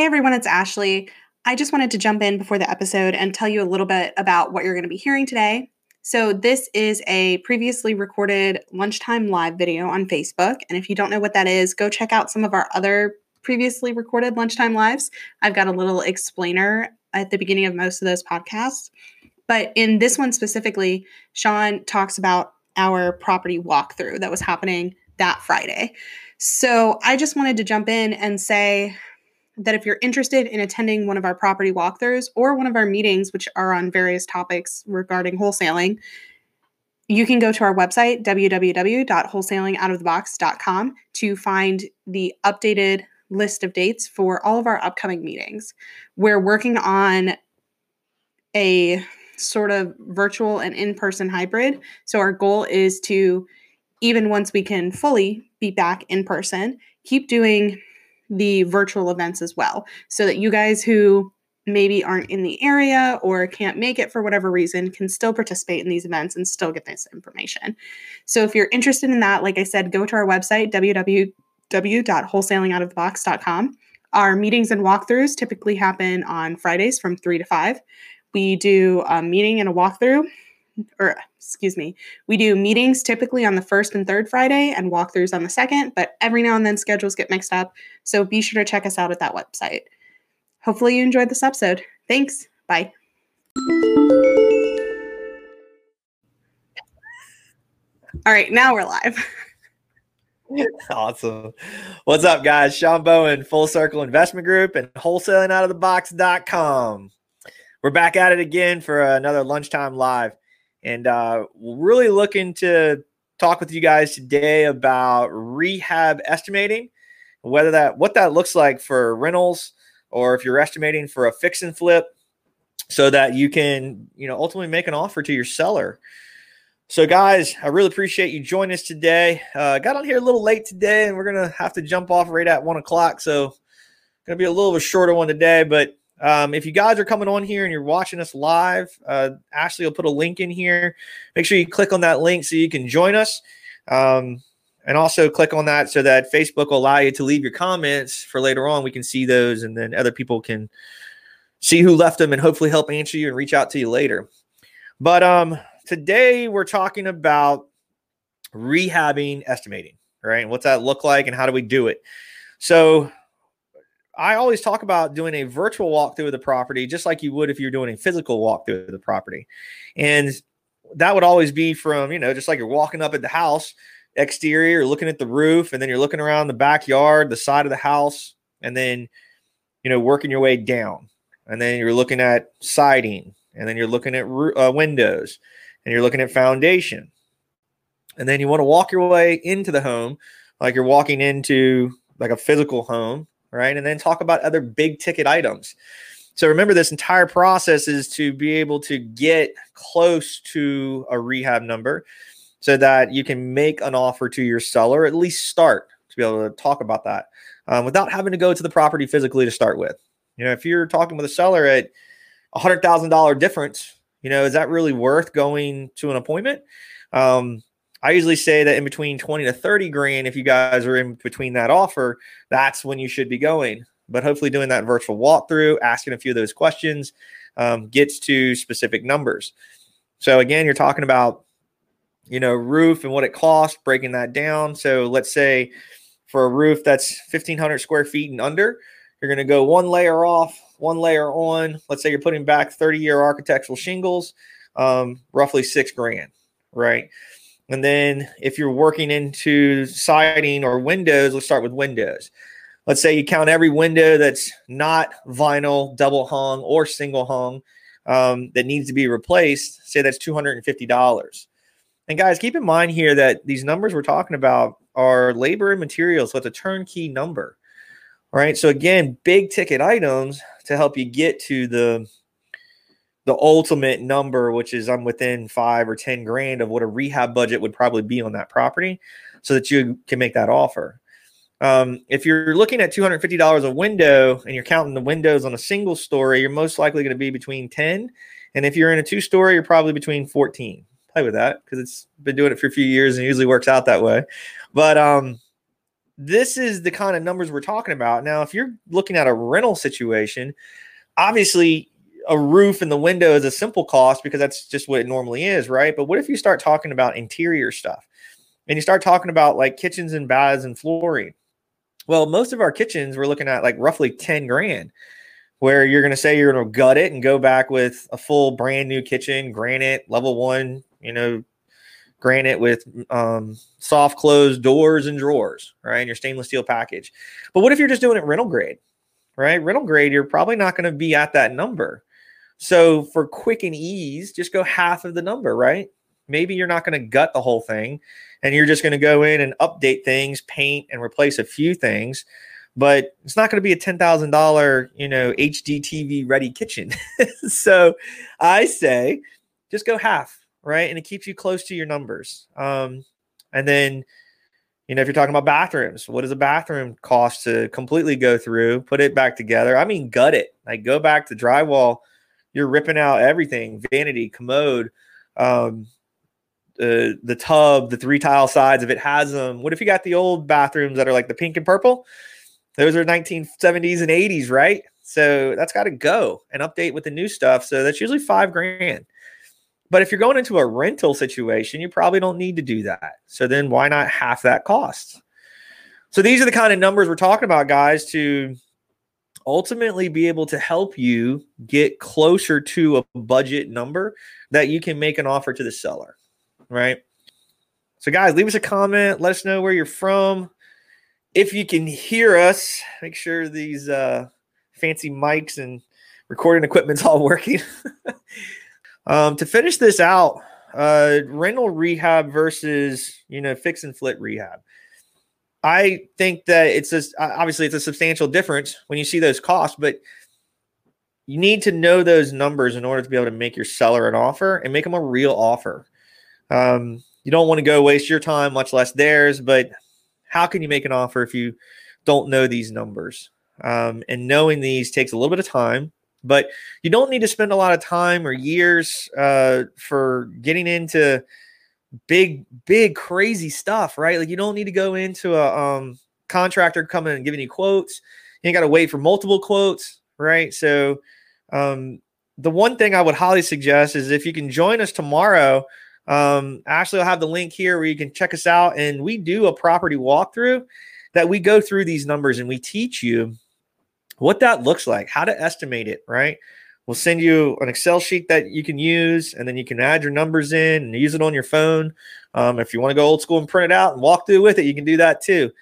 Hey everyone, it's Ashley. I just wanted to jump in before the episode and tell you a little bit about what you're going to be hearing today. So, this is a previously recorded lunchtime live video on Facebook. And if you don't know what that is, go check out some of our other previously recorded lunchtime lives. I've got a little explainer at the beginning of most of those podcasts. But in this one specifically, Sean talks about our property walkthrough that was happening that Friday. So, I just wanted to jump in and say, that if you're interested in attending one of our property walkthroughs or one of our meetings, which are on various topics regarding wholesaling, you can go to our website, www.wholesalingoutofthebox.com, to find the updated list of dates for all of our upcoming meetings. We're working on a sort of virtual and in person hybrid. So, our goal is to, even once we can fully be back in person, keep doing the virtual events as well so that you guys who maybe aren't in the area or can't make it for whatever reason can still participate in these events and still get this information. So if you're interested in that, like I said, go to our website www.wholesalingoutofthebox.com. Our meetings and walkthroughs typically happen on Fridays from 3 to 5. We do a meeting and a walkthrough or excuse me, we do meetings typically on the first and third Friday and walkthroughs on the second, but every now and then schedules get mixed up. So be sure to check us out at that website. Hopefully, you enjoyed this episode. Thanks. Bye. All right, now we're live. awesome. What's up, guys? Sean Bowen, Full Circle Investment Group, and wholesalingoutofthebox.com. We're back at it again for another lunchtime live. And uh, really looking to talk with you guys today about rehab estimating, whether that what that looks like for rentals or if you're estimating for a fix and flip so that you can, you know, ultimately make an offer to your seller. So, guys, I really appreciate you joining us today. Uh, got on here a little late today, and we're gonna have to jump off right at one o'clock. So, gonna be a little bit shorter one today, but um, if you guys are coming on here and you're watching us live, uh, Ashley will put a link in here. Make sure you click on that link so you can join us. Um, and also click on that so that Facebook will allow you to leave your comments for later on. We can see those and then other people can see who left them and hopefully help answer you and reach out to you later. But um, today we're talking about rehabbing estimating, right? what's that look like and how do we do it? So I always talk about doing a virtual walkthrough of the property, just like you would if you're doing a physical walkthrough of the property. And that would always be from, you know, just like you're walking up at the house exterior, looking at the roof, and then you're looking around the backyard, the side of the house, and then, you know, working your way down. And then you're looking at siding, and then you're looking at uh, windows, and you're looking at foundation. And then you want to walk your way into the home like you're walking into like a physical home right? And then talk about other big ticket items. So remember, this entire process is to be able to get close to a rehab number so that you can make an offer to your seller, at least start to be able to talk about that um, without having to go to the property physically to start with. You know, if you're talking with a seller at a hundred thousand dollar difference, you know, is that really worth going to an appointment? Um, I usually say that in between 20 to 30 grand, if you guys are in between that offer, that's when you should be going. But hopefully, doing that virtual walkthrough, asking a few of those questions um, gets to specific numbers. So, again, you're talking about, you know, roof and what it costs, breaking that down. So, let's say for a roof that's 1,500 square feet and under, you're going to go one layer off, one layer on. Let's say you're putting back 30 year architectural shingles, um, roughly six grand, right? And then if you're working into siding or windows, let's start with windows. Let's say you count every window that's not vinyl, double hung, or single hung um, that needs to be replaced. Say that's $250. And guys, keep in mind here that these numbers we're talking about are labor and materials. So it's a turnkey number. All right. So again, big ticket items to help you get to the the ultimate number, which is I'm within five or 10 grand of what a rehab budget would probably be on that property so that you can make that offer. Um, if you're looking at $250 a window and you're counting the windows on a single story, you're most likely going to be between 10. And if you're in a two story, you're probably between 14. Play with that because it's been doing it for a few years and usually works out that way. But um, this is the kind of numbers we're talking about. Now, if you're looking at a rental situation, obviously a roof and the window is a simple cost because that's just what it normally is, right? But what if you start talking about interior stuff and you start talking about like kitchens and baths and flooring? Well, most of our kitchens we're looking at like roughly 10 grand, where you're going to say you're going to gut it and go back with a full brand new kitchen, granite, level one, you know, granite with um, soft closed doors and drawers, right? And your stainless steel package. But what if you're just doing it rental grade, right? Rental grade, you're probably not going to be at that number. So for quick and ease, just go half of the number, right? Maybe you're not going to gut the whole thing and you're just going to go in and update things, paint and replace a few things. But it's not going to be a $10,000, you know, HD TV ready kitchen. so I say just go half, right? And it keeps you close to your numbers. Um, and then, you know, if you're talking about bathrooms, what does a bathroom cost to completely go through, put it back together? I mean, gut it, like go back to drywall. You're ripping out everything vanity, commode, um, uh, the tub, the three tile sides, if it has them. What if you got the old bathrooms that are like the pink and purple? Those are 1970s and 80s, right? So that's got to go and update with the new stuff. So that's usually five grand. But if you're going into a rental situation, you probably don't need to do that. So then why not half that cost? So these are the kind of numbers we're talking about, guys, to ultimately be able to help you get closer to a budget number that you can make an offer to the seller, right? So, guys, leave us a comment. Let us know where you're from. If you can hear us, make sure these uh, fancy mics and recording equipment's all working. Um, to finish this out, uh, rental rehab versus you know fix and flip rehab. I think that it's a, obviously it's a substantial difference when you see those costs, but you need to know those numbers in order to be able to make your seller an offer and make them a real offer. Um, you don't want to go waste your time, much less theirs. But how can you make an offer if you don't know these numbers? Um, and knowing these takes a little bit of time. But you don't need to spend a lot of time or years uh, for getting into big, big, crazy stuff, right? Like you don't need to go into a um, contractor coming and giving you quotes. You ain't got to wait for multiple quotes, right? So, um, the one thing I would highly suggest is if you can join us tomorrow. Um, Ashley will have the link here where you can check us out, and we do a property walkthrough that we go through these numbers and we teach you what that looks like, how to estimate it, right? We'll send you an Excel sheet that you can use, and then you can add your numbers in and use it on your phone. Um, if you want to go old school and print it out and walk through with it, you can do that too.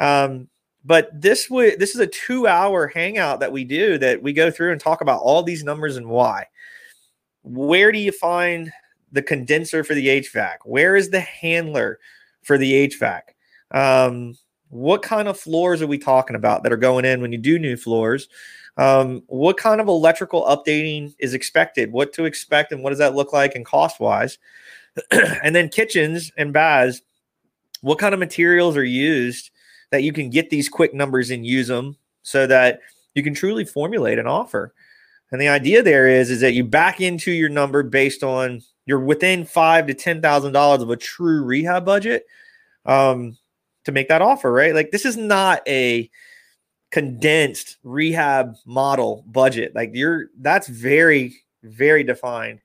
Um, but this would this is a two hour hangout that we do that we go through and talk about all these numbers and why. Where do you find the condenser for the HVAC? Where is the handler for the HVAC? Um, what kind of floors are we talking about that are going in when you do new floors? Um, what kind of electrical updating is expected? What to expect and what does that look like and cost wise? and then kitchens and baths, what kind of materials are used that you can get these quick numbers and use them so that you can truly formulate an offer. And the idea there is is that you back into your number based on you're within five to ten thousand dollars of a true rehab budget. Um, to make that offer, right? Like this is not a condensed rehab model budget. Like you're that's very very defined.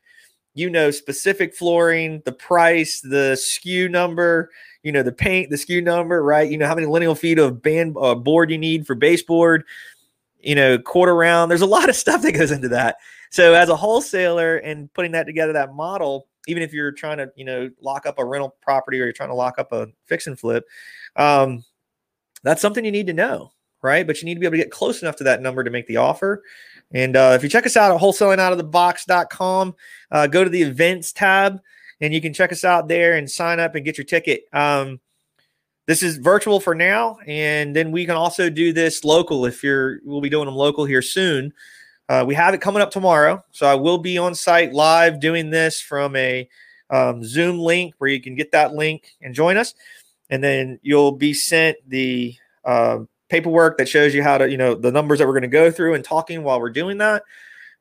You know specific flooring, the price, the SKU number, you know the paint, the SKU number, right? You know how many lineal feet of band uh, board you need for baseboard, you know, quarter round. There's a lot of stuff that goes into that. So as a wholesaler and putting that together that model, even if you're trying to, you know, lock up a rental property or you're trying to lock up a fix and flip, um, that's something you need to know, right? But you need to be able to get close enough to that number to make the offer. And uh, if you check us out at wholesalingoutofthebox.com, uh, go to the events tab and you can check us out there and sign up and get your ticket. Um, this is virtual for now, and then we can also do this local if you're. We'll be doing them local here soon. Uh, we have it coming up tomorrow, so I will be on site live doing this from a um, Zoom link where you can get that link and join us and then you'll be sent the uh, paperwork that shows you how to, you know, the numbers that we're going to go through and talking while we're doing that.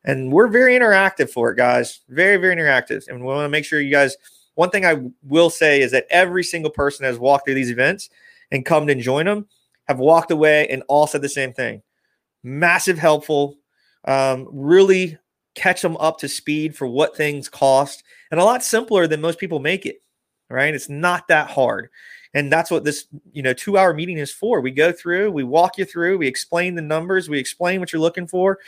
And we're very interactive for it, guys. Very, very interactive. And we want to make sure you guys. One thing I will say is that every single person has walked through these events and come and join them have walked away and all said the same thing. Massive helpful, um, really catch them up to speed for what things cost, and a lot simpler than most people make it. Right? It's not that hard, and that's what this you know two hour meeting is for. We go through, we walk you through, we explain the numbers, we explain what you're looking for,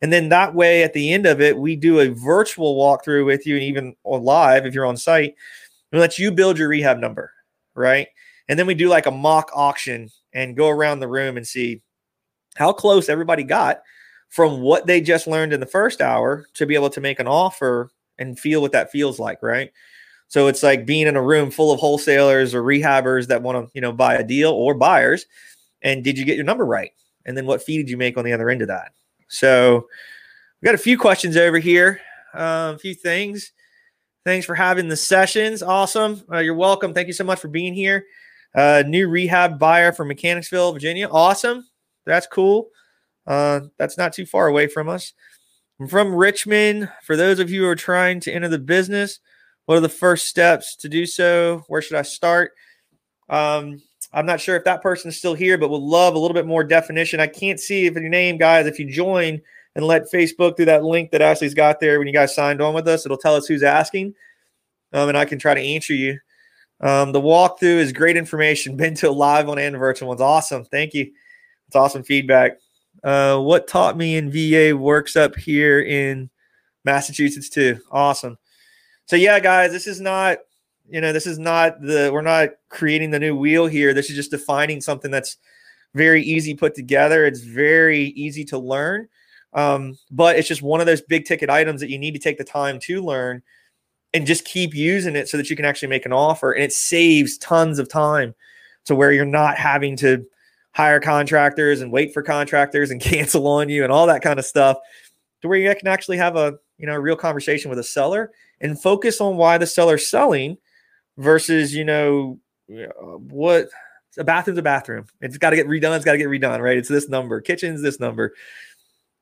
and then that way at the end of it, we do a virtual walkthrough with you, and even live if you're on site, and let you build your rehab number, right? And then we do like a mock auction and go around the room and see how close everybody got from what they just learned in the first hour to be able to make an offer and feel what that feels like, right? So it's like being in a room full of wholesalers or rehabbers that want to, you know, buy a deal or buyers. And did you get your number right? And then what fee did you make on the other end of that? So we got a few questions over here, uh, a few things. Thanks for having the sessions. Awesome. Uh, you're welcome. Thank you so much for being here. Uh, new rehab buyer from Mechanicsville, Virginia. Awesome. That's cool. Uh, that's not too far away from us. I'm from Richmond. For those of you who are trying to enter the business, what are the first steps to do so? Where should I start? Um, I'm not sure if that person is still here, but would love a little bit more definition. I can't see if your name, guys, if you join and let Facebook through that link that Ashley's got there when you guys signed on with us, it'll tell us who's asking. Um, and I can try to answer you. Um, the walkthrough is great information. Been to a live one and virtual one's awesome. Thank you. It's awesome feedback. Uh, what taught me in VA works up here in Massachusetts too. Awesome. So yeah, guys, this is not, you know, this is not the we're not creating the new wheel here. This is just defining something that's very easy put together. It's very easy to learn. Um, but it's just one of those big ticket items that you need to take the time to learn and just keep using it so that you can actually make an offer and it saves tons of time to where you're not having to hire contractors and wait for contractors and cancel on you and all that kind of stuff to where you can actually have a you know a real conversation with a seller and focus on why the seller's selling versus you know uh, what a bathroom's a bathroom. It's got to get redone it's got to get redone right? It's this number. Kitchen's this number.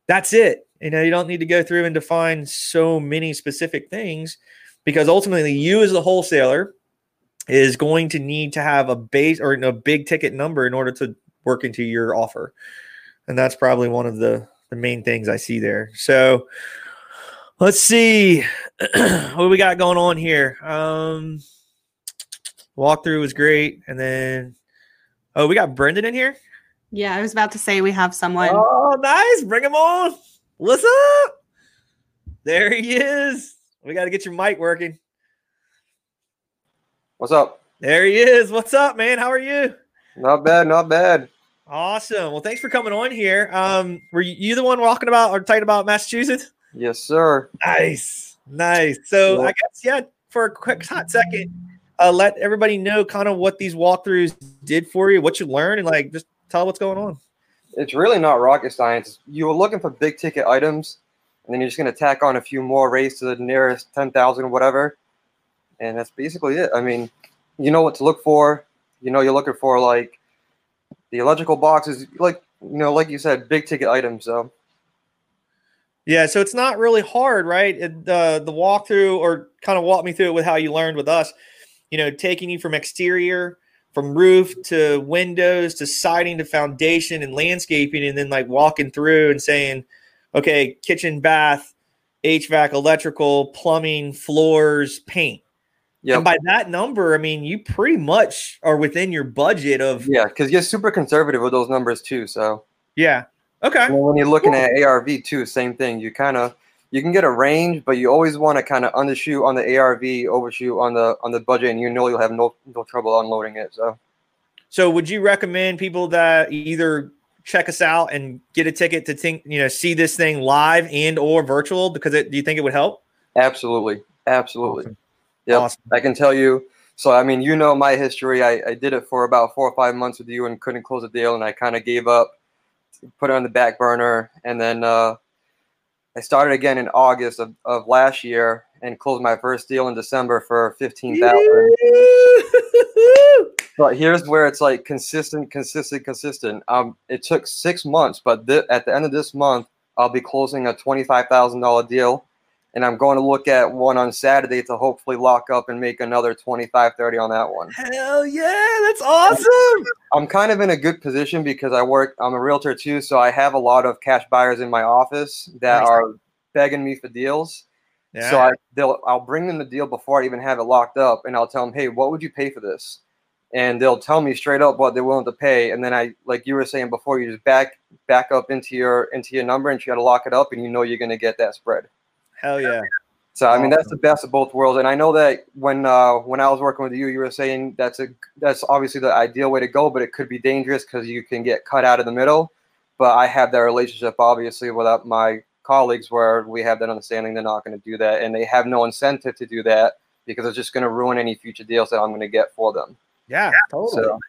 That's it. You know you don't need to go through and define so many specific things because ultimately you as a wholesaler is going to need to have a base or a big ticket number in order to work into your offer. And that's probably one of the, the main things I see there. So let's see what we got going on here. Um, walkthrough was great. And then, oh, we got Brendan in here. Yeah, I was about to say we have someone. Oh, nice. Bring him on. What's up? There he is. We got to get your mic working. What's up? There he is. What's up, man? How are you? Not bad, not bad. Awesome. Well, thanks for coming on here. Um, were you the one walking about or talking about Massachusetts? Yes, sir. Nice, nice. So yeah. I guess yeah, for a quick hot second, uh, let everybody know kind of what these walkthroughs did for you, what you learned, and like just tell what's going on. It's really not rocket science. You were looking for big ticket items and then you're just going to tack on a few more raised to the nearest 10,000 or whatever. And that's basically it. I mean, you know what to look for. You know, you're looking for like the electrical boxes, like, you know, like you said, big ticket items. So, yeah, so it's not really hard, right? It, the the walkthrough, or kind of walk me through it with how you learned with us. You know, taking you from exterior, from roof to windows to siding to foundation and landscaping, and then like walking through and saying, okay, kitchen, bath, HVAC, electrical, plumbing, floors, paint. Yep. And by that number, I mean you pretty much are within your budget of yeah, because you're super conservative with those numbers too. So yeah, okay. Well, when you're looking cool. at ARV too, same thing. You kind of you can get a range, but you always want to kind of undershoot on the ARV, overshoot on the on the budget, and you know you'll have no no trouble unloading it. So, so would you recommend people that either check us out and get a ticket to think you know see this thing live and or virtual because it, do you think it would help absolutely absolutely awesome. yeah awesome. i can tell you so i mean you know my history I, I did it for about four or five months with you and couldn't close a deal and i kind of gave up put it on the back burner. And then uh, i started again in august of, of last year and closed my first deal in december for 15000 but here's where it's like consistent, consistent, consistent. Um, it took six months, but th- at the end of this month, I'll be closing a twenty-five thousand dollar deal, and I'm going to look at one on Saturday to hopefully lock up and make another 25, 30 on that one. Hell yeah, that's awesome. I'm kind of in a good position because I work, I'm a realtor too, so I have a lot of cash buyers in my office that nice. are begging me for deals. Yeah. So I, they'll, I'll bring them the deal before I even have it locked up, and I'll tell them, hey, what would you pay for this? And they'll tell me straight up what they're willing to pay, and then I, like you were saying before, you just back back up into your into your number, and you got to lock it up, and you know you're going to get that spread. Hell yeah. So I mean that's the best of both worlds, and I know that when uh, when I was working with you, you were saying that's a that's obviously the ideal way to go, but it could be dangerous because you can get cut out of the middle. But I have that relationship obviously with my colleagues where we have that understanding they're not going to do that, and they have no incentive to do that because it's just going to ruin any future deals that I'm going to get for them. Yeah, totally, so,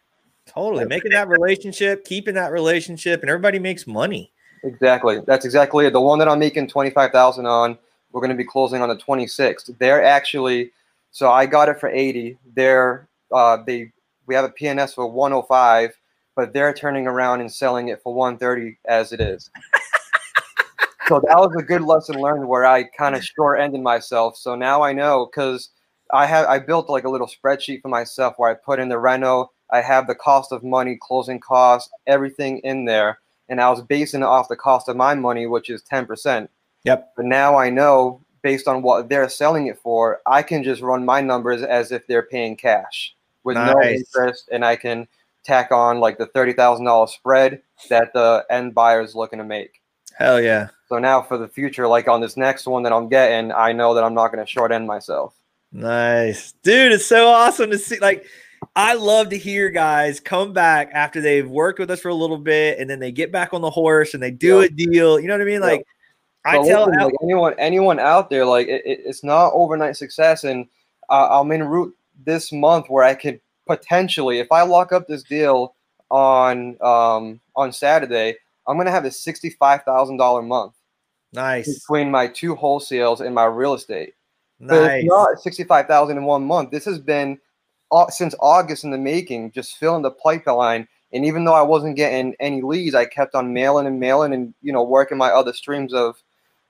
totally. Making that relationship, keeping that relationship, and everybody makes money. Exactly. That's exactly it. The one that I'm making twenty five thousand on we're going to be closing on the 26th. They're actually, so I got it for 80. They're, uh, they, we have a PNS for 105, but they're turning around and selling it for 130 as it is. so that was a good lesson learned where I kind of short ended myself. So now I know because I have I built like a little spreadsheet for myself where I put in the reno, I have the cost of money, closing costs, everything in there, and I was basing it off the cost of my money, which is ten percent. Yep. But now I know based on what they're selling it for, I can just run my numbers as if they're paying cash with nice. no interest, and I can tack on like the thirty thousand dollar spread that the end buyer is looking to make. Hell yeah! So now for the future, like on this next one that I'm getting, I know that I'm not going to short end myself. Nice, dude. It's so awesome to see. Like, I love to hear guys come back after they've worked with us for a little bit, and then they get back on the horse and they do yep. a deal. You know what I mean? Like, I tell like anyone anyone out there, like it, it's not overnight success, and uh, I'm in route this month where I could potentially, if I lock up this deal on um, on Saturday, I'm gonna have a sixty five thousand dollar month. Nice between my two wholesales and my real estate. Nice. But it's not sixty five thousand in one month. This has been uh, since August in the making, just filling the pipeline. And even though I wasn't getting any leads, I kept on mailing and mailing and you know working my other streams of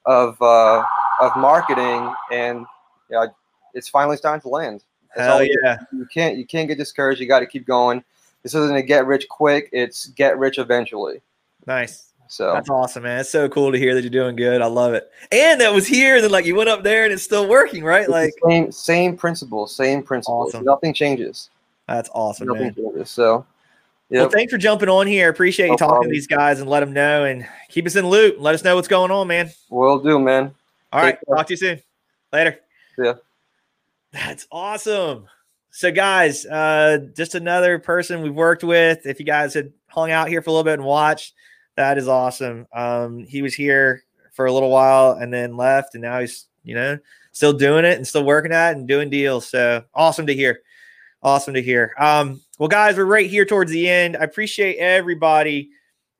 of uh, of marketing, and yeah, it's finally starting to land. That's Hell yeah! You can't you can't get discouraged. You got to keep going. This isn't a get rich quick. It's get rich eventually. Nice. So that's awesome, man. It's so cool to hear that you're doing good. I love it. And that was here, and then like you went up there, and it's still working, right? Like same same principle, same principle. Awesome. Nothing changes. That's awesome, Nothing man. Changes, so Yep. Well, thanks for jumping on here. Appreciate you talking to these guys and let them know and keep us in the loop. Let us know what's going on, man. Will do, man. All Take right. Care. Talk to you soon. Later. Yeah. That's awesome. So, guys, uh, just another person we've worked with. If you guys had hung out here for a little bit and watched, that is awesome. Um, he was here for a little while and then left, and now he's, you know, still doing it and still working at it and doing deals. So awesome to hear. Awesome to hear. Um, well, guys, we're right here towards the end. I appreciate everybody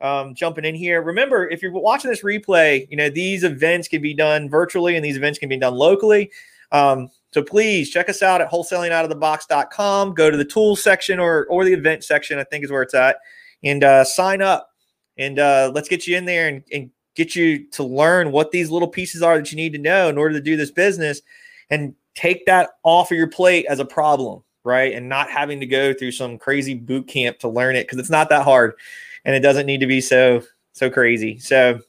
um, jumping in here. Remember, if you're watching this replay, you know these events can be done virtually and these events can be done locally. Um, so please check us out at wholesalingoutofthebox.com. Go to the tools section or or the event section, I think is where it's at, and uh, sign up. And uh, let's get you in there and, and get you to learn what these little pieces are that you need to know in order to do this business, and take that off of your plate as a problem right? And not having to go through some crazy boot camp to learn it because it's not that hard and it doesn't need to be so so crazy. So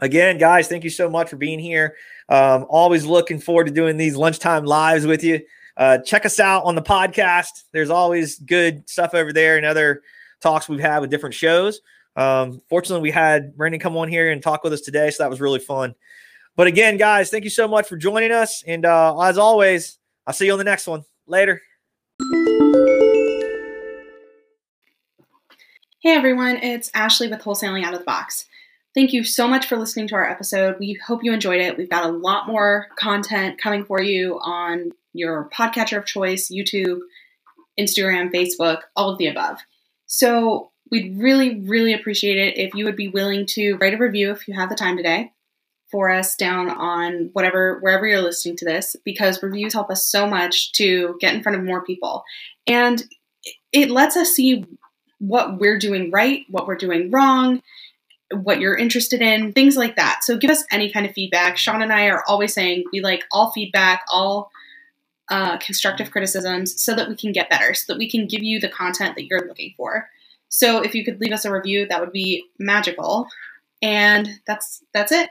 again, guys, thank you so much for being here. Um, always looking forward to doing these lunchtime lives with you. Uh, check us out on the podcast. There's always good stuff over there and other talks we've had with different shows. Um, fortunately, we had Brandon come on here and talk with us today, so that was really fun. But again, guys, thank you so much for joining us. And uh, as always, I'll see you on the next one. Later. Hey everyone, it's Ashley with Wholesaling Out of the Box. Thank you so much for listening to our episode. We hope you enjoyed it. We've got a lot more content coming for you on your podcatcher of choice, YouTube, Instagram, Facebook, all of the above. So we'd really, really appreciate it if you would be willing to write a review if you have the time today for us down on whatever wherever you're listening to this because reviews help us so much to get in front of more people and it lets us see what we're doing right what we're doing wrong what you're interested in, things like that. So give us any kind of feedback. Sean and I are always saying we like all feedback, all uh, constructive criticisms, so that we can get better, so that we can give you the content that you're looking for. So if you could leave us a review, that would be magical. And that's that's it.